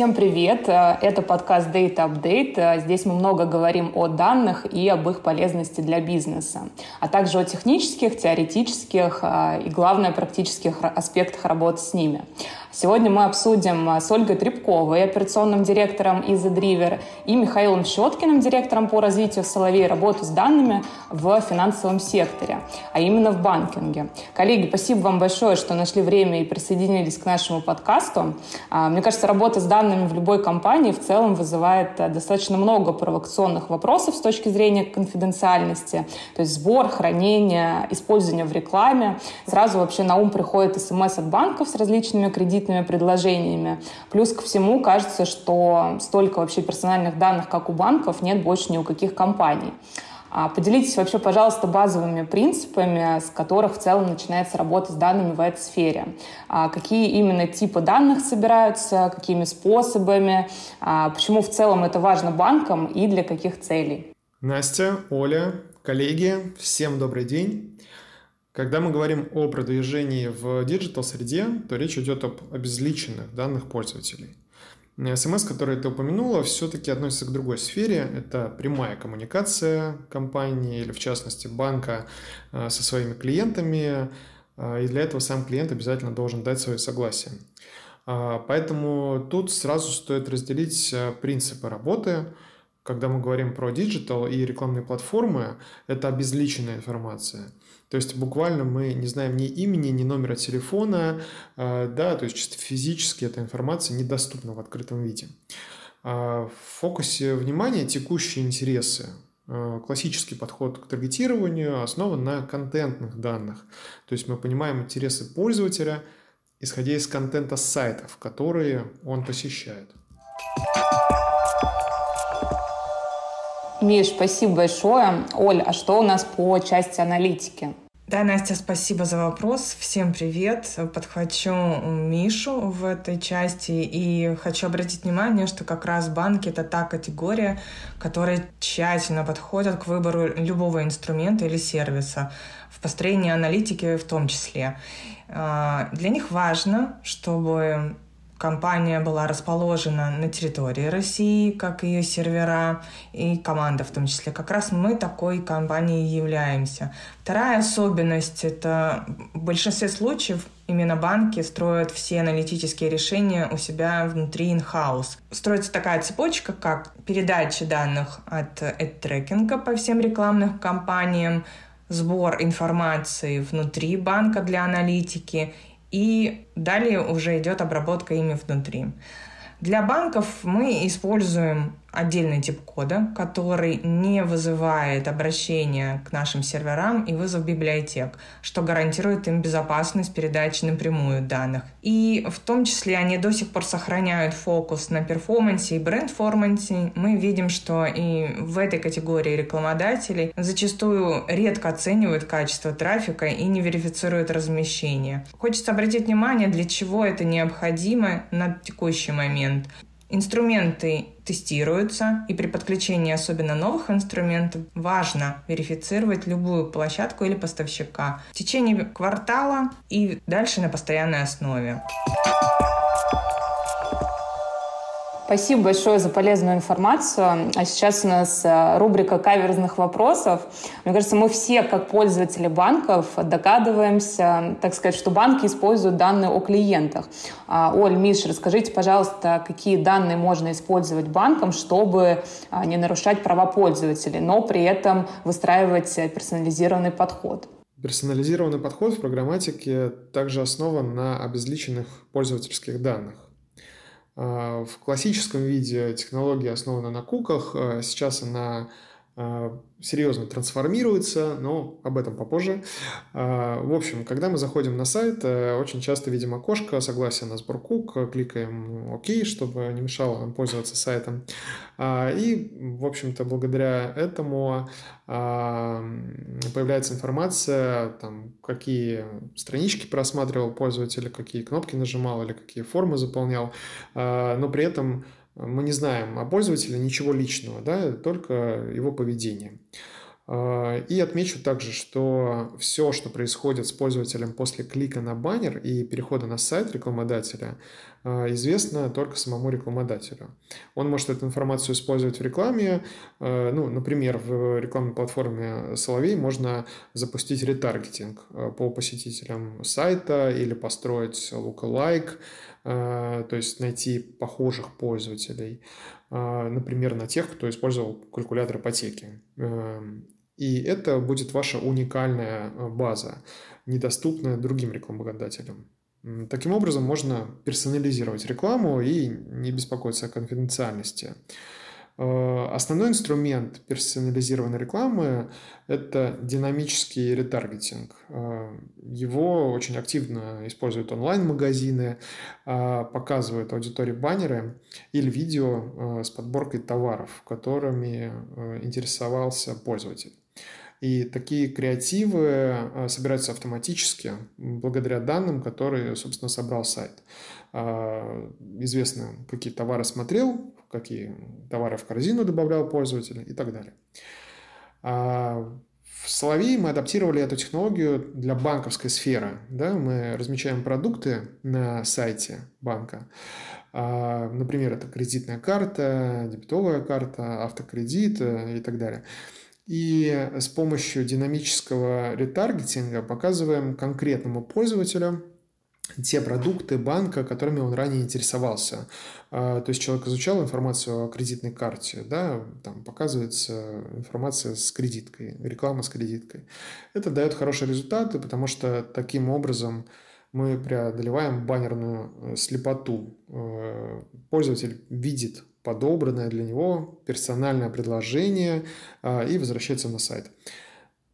Всем привет! Это подкаст Data Update. Здесь мы много говорим о данных и об их полезности для бизнеса, а также о технических, теоретических а, и, главное, практических аспектах работы с ними. Сегодня мы обсудим а, с Ольгой Трепковой, операционным директором из Driver, и Михаилом Щеткиным, директором по развитию Соловей, работу с данными в финансовом секторе, а именно в банкинге. Коллеги, спасибо вам большое, что нашли время и присоединились к нашему подкасту. А, мне кажется, работа с данными в любой компании в целом вызывает а, достаточно много провокационных вопросов с точки зрения конфиденциальности, то есть сбор, хранение, использование в рекламе. Сразу вообще на ум приходит смс от банков с различными кредитами, кредитными предложениями. Плюс ко всему кажется, что столько вообще персональных данных, как у банков, нет больше ни у каких компаний. А поделитесь вообще, пожалуйста, базовыми принципами, с которых в целом начинается работа с данными в этой сфере. А какие именно типы данных собираются, какими способами, а почему в целом это важно банкам и для каких целей. Настя, Оля, коллеги, всем добрый день. Когда мы говорим о продвижении в digital среде, то речь идет об обезличенных данных пользователей. СМС, который ты упомянула, все-таки относится к другой сфере. Это прямая коммуникация компании или, в частности, банка э, со своими клиентами. Э, и для этого сам клиент обязательно должен дать свое согласие. Э, поэтому тут сразу стоит разделить принципы работы. Когда мы говорим про диджитал и рекламные платформы, это обезличенная информация – то есть буквально мы не знаем ни имени, ни номера телефона, а, да, то есть чисто физически эта информация недоступна в открытом виде. А, в фокусе внимания текущие интересы. А, классический подход к таргетированию основан на контентных данных. То есть мы понимаем интересы пользователя, исходя из контента сайтов, которые он посещает. Миш, спасибо большое. Оль, а что у нас по части аналитики? Да, Настя, спасибо за вопрос. Всем привет. Подхвачу Мишу в этой части и хочу обратить внимание, что как раз банки — это та категория, которая тщательно подходит к выбору любого инструмента или сервиса, в построении аналитики в том числе. А, для них важно, чтобы Компания была расположена на территории России, как ее сервера и команда в том числе. Как раз мы такой компанией являемся. Вторая особенность – это в большинстве случаев именно банки строят все аналитические решения у себя внутри in-house. Строится такая цепочка, как передача данных от трекинга по всем рекламным кампаниям, сбор информации внутри банка для аналитики и далее уже идет обработка ими внутри. Для банков мы используем отдельный тип кода, который не вызывает обращения к нашим серверам и вызов библиотек, что гарантирует им безопасность передачи напрямую данных. И в том числе они до сих пор сохраняют фокус на перформансе и бренд-формансе. Мы видим, что и в этой категории рекламодателей зачастую редко оценивают качество трафика и не верифицируют размещение. Хочется обратить внимание, для чего это необходимо на текущий момент. Инструменты тестируются, и при подключении особенно новых инструментов важно верифицировать любую площадку или поставщика в течение квартала и дальше на постоянной основе. Спасибо большое за полезную информацию. А сейчас у нас э, рубрика каверзных вопросов. Мне кажется, мы все, как пользователи банков, догадываемся, так сказать, что банки используют данные о клиентах. А, Оль, Миш, расскажите, пожалуйста, какие данные можно использовать банкам, чтобы а, не нарушать права пользователей, но при этом выстраивать персонализированный подход. Персонализированный подход в программатике также основан на обезличенных пользовательских данных. А, в классическом виде технология основана на куках, а сейчас она серьезно трансформируется, но об этом попозже. А, в общем, когда мы заходим на сайт, э, очень часто видим окошко «Согласие на сбор кук», кликаем «Ок», чтобы не мешало нам пользоваться сайтом. А, и, в общем-то, благодаря этому появляется информация, там, какие странички просматривал пользователь, какие кнопки нажимал или какие формы заполнял, но при этом Мы не знаем о пользователе ничего личного, да, только его поведение. А, и отмечу также, что все, что происходит с пользователем после клика на баннер и перехода на сайт рекламодателя, а, известно только самому рекламодателю. Он может эту информацию использовать в рекламе. А, ну, например, в рекламной платформе Соловей можно запустить ретаргетинг по посетителям сайта или построить lookalike, то есть найти похожих пользователей, например, на тех, кто использовал калькулятор ипотеки. И это будет ваша уникальная э, база, недоступная другим рекламодателям. Таким образом, можно персонализировать рекламу и не беспокоиться о конфиденциальности. Э, основной инструмент персонализированной рекламы – это динамический ретаргетинг. Э, его очень активно используют онлайн-магазины, показывают аудитории баннеры или видео с подборкой товаров, которыми интересовался пользователь. И такие креативы э, собираются автоматически благодаря данным, которые, собственно, собрал сайт. А, известно, какие товары смотрел, какие товары в корзину добавлял пользователь и так далее. А, в Соловей мы адаптировали эту технологию для банковской сферы. Да? Мы размечаем продукты на сайте банка. А, например, это кредитная карта, дебетовая карта, автокредит э, и так далее и с помощью динамического ретаргетинга показываем конкретному пользователю те продукты банка, которыми он ранее интересовался. А, то есть человек изучал информацию о кредитной карте, да, там показывается информация с кредиткой, реклама с кредиткой. Это дает хорошие результаты, потому что таким образом мы преодолеваем баннерную э, слепоту. Э, пользователь видит подобранное для него персональное предложение а, и возвращается на сайт.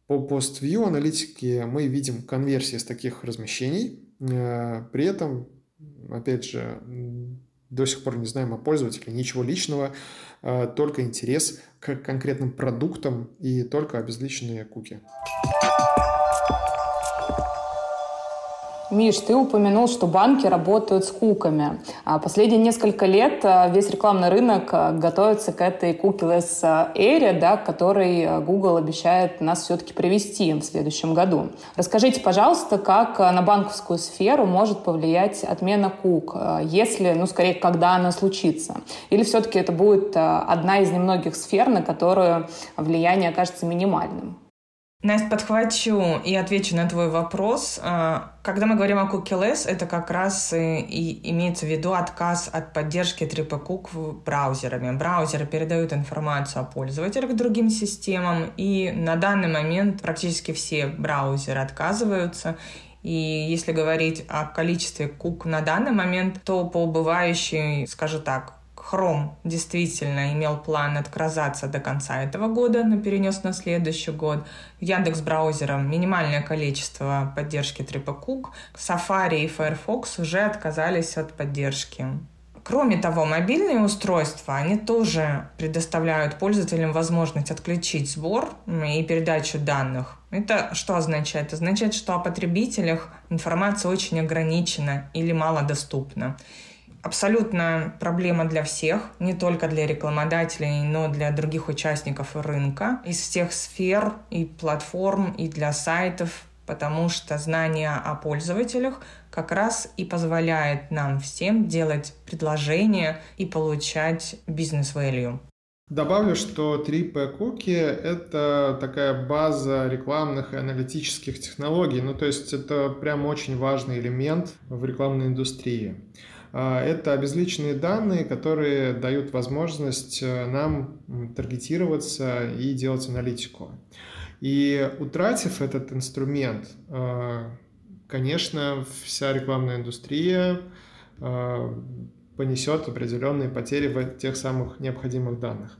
По PostView аналитике мы видим конверсии с таких размещений. А, при этом, опять же, до сих пор не знаем о пользователе, ничего личного, а, только интерес к конкретным продуктам и только обезличенные куки. Миш, ты упомянул, что банки работают с куками. А последние несколько лет а, весь рекламный рынок а, готовится к этой cookieless эре, да, к которой Google обещает нас все-таки привести в следующем году. Расскажите, пожалуйста, как на банковскую сферу может повлиять отмена кук, если, ну, скорее, когда она случится? Или все-таки это будет одна из немногих сфер, на которую влияние окажется минимальным? Настя, подхвачу и отвечу на твой вопрос. А, когда мы говорим о cookieless, это как раз и имеется в виду отказ от поддержки TripCook браузерами. Браузеры передают информацию о пользователях другим системам, и на данный момент практически все браузеры отказываются. И если говорить о количестве кук на данный момент, то по убывающей, скажу так, Chrome действительно имел план отказаться до конца этого года, но перенес на следующий год. Яндекс браузером минимальное количество поддержки TripCook. Safari и Firefox уже отказались от поддержки. Кроме того, мобильные устройства, они тоже предоставляют пользователям возможность отключить сбор и передачу данных. Это что означает? Означает, что о потребителях информация очень ограничена или малодоступна абсолютно проблема для всех, не только для рекламодателей, но для других участников рынка из всех сфер и платформ, и для сайтов, потому что знание о пользователях как раз и позволяет нам всем делать предложения и получать бизнес-value. Добавлю, что 3P Cookie – это такая база рекламных и аналитических технологий. Ну, то есть это прям очень важный элемент в рекламной индустрии. А, это обезличенные данные, которые дают возможность э, нам таргетироваться и делать аналитику. И утратив этот инструмент, э, конечно, вся рекламная индустрия э, понесет определенные потери в тех самых необходимых данных.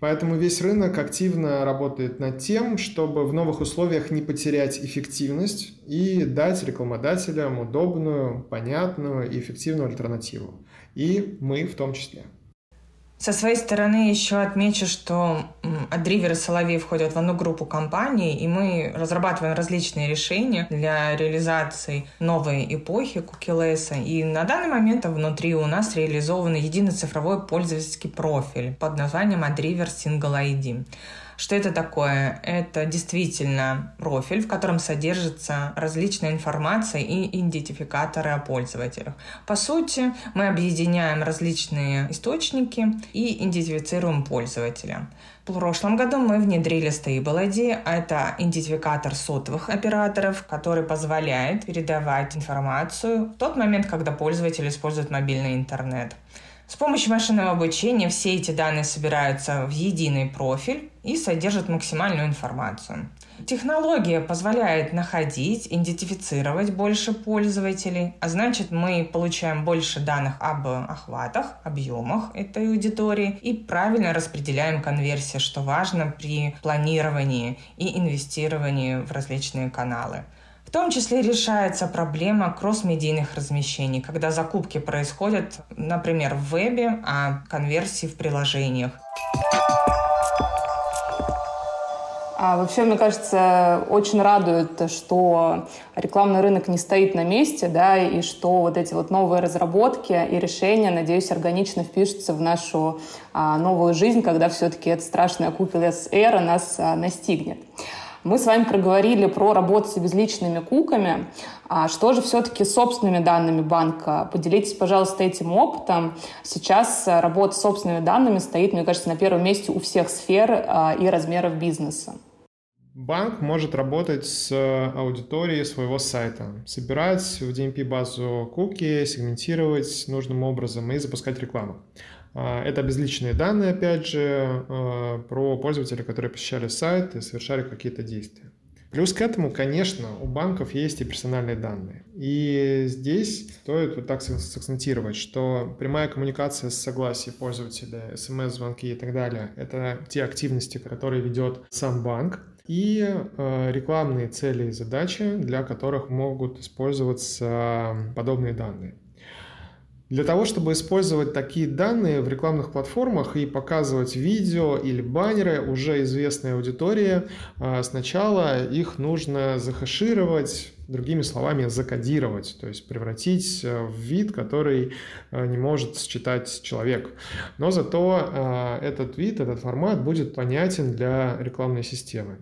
Поэтому весь рынок активно работает над тем, чтобы в новых условиях не потерять эффективность и дать рекламодателям удобную, понятную и эффективную альтернативу. И мы в том числе. Со своей стороны еще отмечу, что Адривер и Соловей входят в одну группу компаний, и мы разрабатываем различные решения для реализации новой эпохи кукилеса. И на данный момент внутри у нас реализован единый цифровой пользовательский профиль под названием Adriver Single ID. Что это такое? Это действительно профиль, в котором содержится различная информация и идентификаторы о пользователях. По сути, мы объединяем различные источники и идентифицируем пользователя. В прошлом году мы внедрили Stable ID, это идентификатор сотовых операторов, который позволяет передавать информацию в тот момент, когда пользователь использует мобильный интернет. С помощью машинного обучения все эти данные собираются в единый профиль и содержат максимальную информацию. Технология позволяет находить, идентифицировать больше пользователей, а значит мы получаем больше данных об охватах, объемах этой аудитории и правильно распределяем конверсии, что важно при планировании и инвестировании в различные каналы. В том числе решается проблема кросс-медийных размещений, когда закупки происходят, например, в вебе, а конверсии в приложениях. А вообще, мне кажется, очень радует, что рекламный рынок не стоит на месте, да, и что вот эти вот новые разработки и решения, надеюсь, органично впишутся в нашу а, новую жизнь, когда все-таки эта страшная купелес эра нас а, настигнет. Мы с вами проговорили про работу с безличными куками. А что же все-таки с собственными данными банка? Поделитесь, пожалуйста, этим опытом. Сейчас работа с собственными данными стоит, мне кажется, на первом месте у всех сфер а, и размеров бизнеса. Банк может работать с аудиторией своего сайта, собирать в DMP базу куки, сегментировать нужным образом и запускать рекламу. А, это безличные данные, опять же, а, про пользователей, которые посещали сайт и совершали какие-то действия. Плюс к этому, конечно, у банков есть и персональные данные. И здесь стоит вот так сакцентировать, что прямая коммуникация с согласием пользователя, смс-звонки и так далее, это те активности, которые ведет сам банк, и э, рекламные цели и задачи, для которых могут использоваться подобные данные. Для того, чтобы использовать такие данные в рекламных платформах и показывать видео или баннеры уже известной аудитории, а, сначала их нужно захешировать, другими словами, закодировать, то есть превратить э, в вид, который э, не может считать человек. Но зато а, этот вид, этот формат будет понятен для рекламной системы.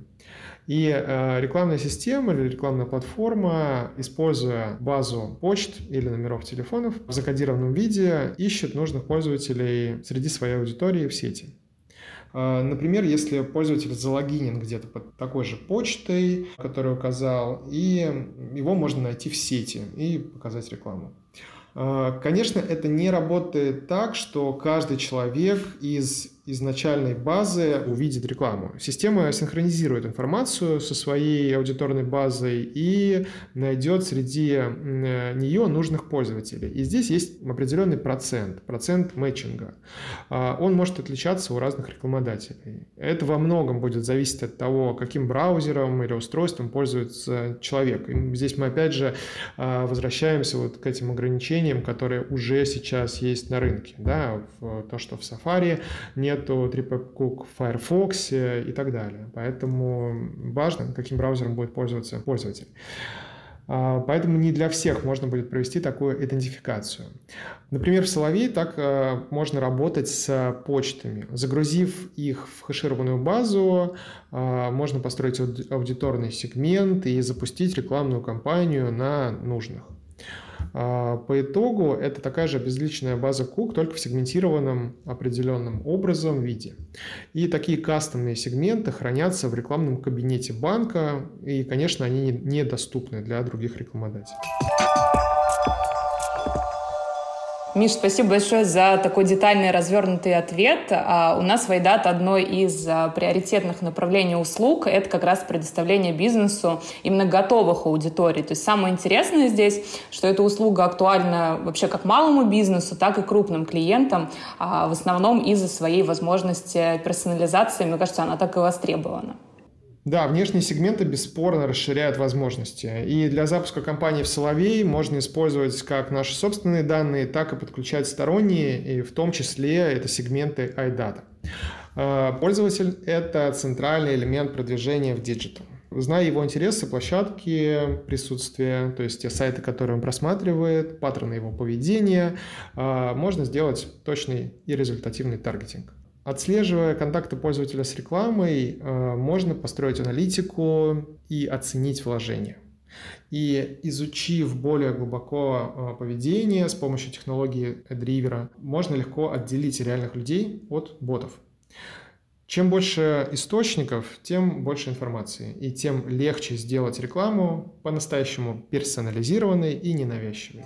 И э, рекламная система или рекламная платформа, используя базу почт или номеров телефонов в закодированном виде, ищет нужных пользователей среди своей аудитории в сети. Э, например, если пользователь залогинен где-то под такой же почтой, которую указал, и его можно найти в сети и показать рекламу. Э, конечно, это не работает так, что каждый человек из изначальной базы увидит рекламу. Система синхронизирует информацию со своей аудиторной базой и найдет среди нее нужных пользователей. И здесь есть определенный процент, процент мэтчинга. А, он может отличаться у разных рекламодателей. Это во многом будет зависеть от того, каким браузером или устройством пользуется человек. И здесь мы опять же а, возвращаемся вот к этим ограничениям, которые уже сейчас есть на рынке. Да? То, что в Safari не нету TripAdCook в Firefox и так далее. Поэтому важно, каким браузером будет пользоваться пользователь. А, поэтому не для всех можно будет провести такую идентификацию. Например, в Соловей так а, можно работать с почтами. Загрузив их в хэшированную базу, а, можно построить аудиторный сегмент и запустить рекламную кампанию на нужных. А, по итогу это такая же безличная база кук, только в сегментированном определенным образом виде. И такие кастомные сегменты хранятся в рекламном кабинете банка, и, конечно, они недоступны для других рекламодателей. Миш, спасибо большое за такой детальный развернутый ответ. А у нас Вайдат одно из а, приоритетных направлений услуг — это как раз предоставление бизнесу именно готовых аудиторий. То есть самое интересное здесь, что эта услуга актуальна вообще как малому бизнесу, так и крупным клиентам, а в основном из-за своей возможности персонализации. Мне кажется, она так и востребована. Да, внешние сегменты бесспорно расширяют возможности. И для запуска компании в Соловей можно использовать как наши собственные данные, так и подключать сторонние, и в том числе это сегменты iData. Э, пользователь – это центральный элемент продвижения в диджитал. Зная его интересы, площадки присутствия, то есть те сайты, которые он просматривает, паттерны его поведения, э, можно сделать точный и результативный таргетинг. Отслеживая контакты пользователя с рекламой, э, можно построить аналитику и оценить вложения. И изучив более глубоко поведение с помощью технологии Adriver, можно легко отделить реальных людей от ботов. Чем больше источников, тем больше информации, и тем легче сделать рекламу по-настоящему персонализированной и ненавязчивой.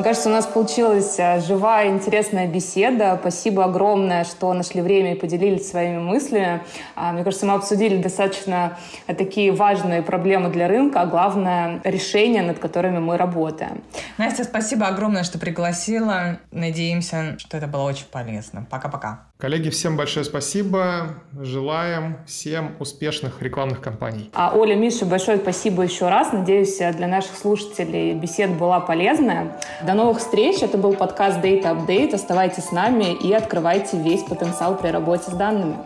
Мне кажется, у нас получилась э, живая, интересная беседа. Спасибо огромное, что нашли время и поделились своими мыслями. А, мне кажется, мы обсудили достаточно э, такие важные проблемы для рынка, а главное — решения, над которыми мы работаем. Настя, спасибо огромное, что пригласила. Надеемся, что это было очень полезно. Пока-пока. Коллеги, всем большое спасибо. Желаем всем успешных рекламных кампаний. А Оля, Миша, большое спасибо еще раз. Надеюсь, для наших слушателей беседа была полезная. До новых встреч. Это был подкаст Data Update. Оставайтесь с нами и открывайте весь потенциал при работе с данными.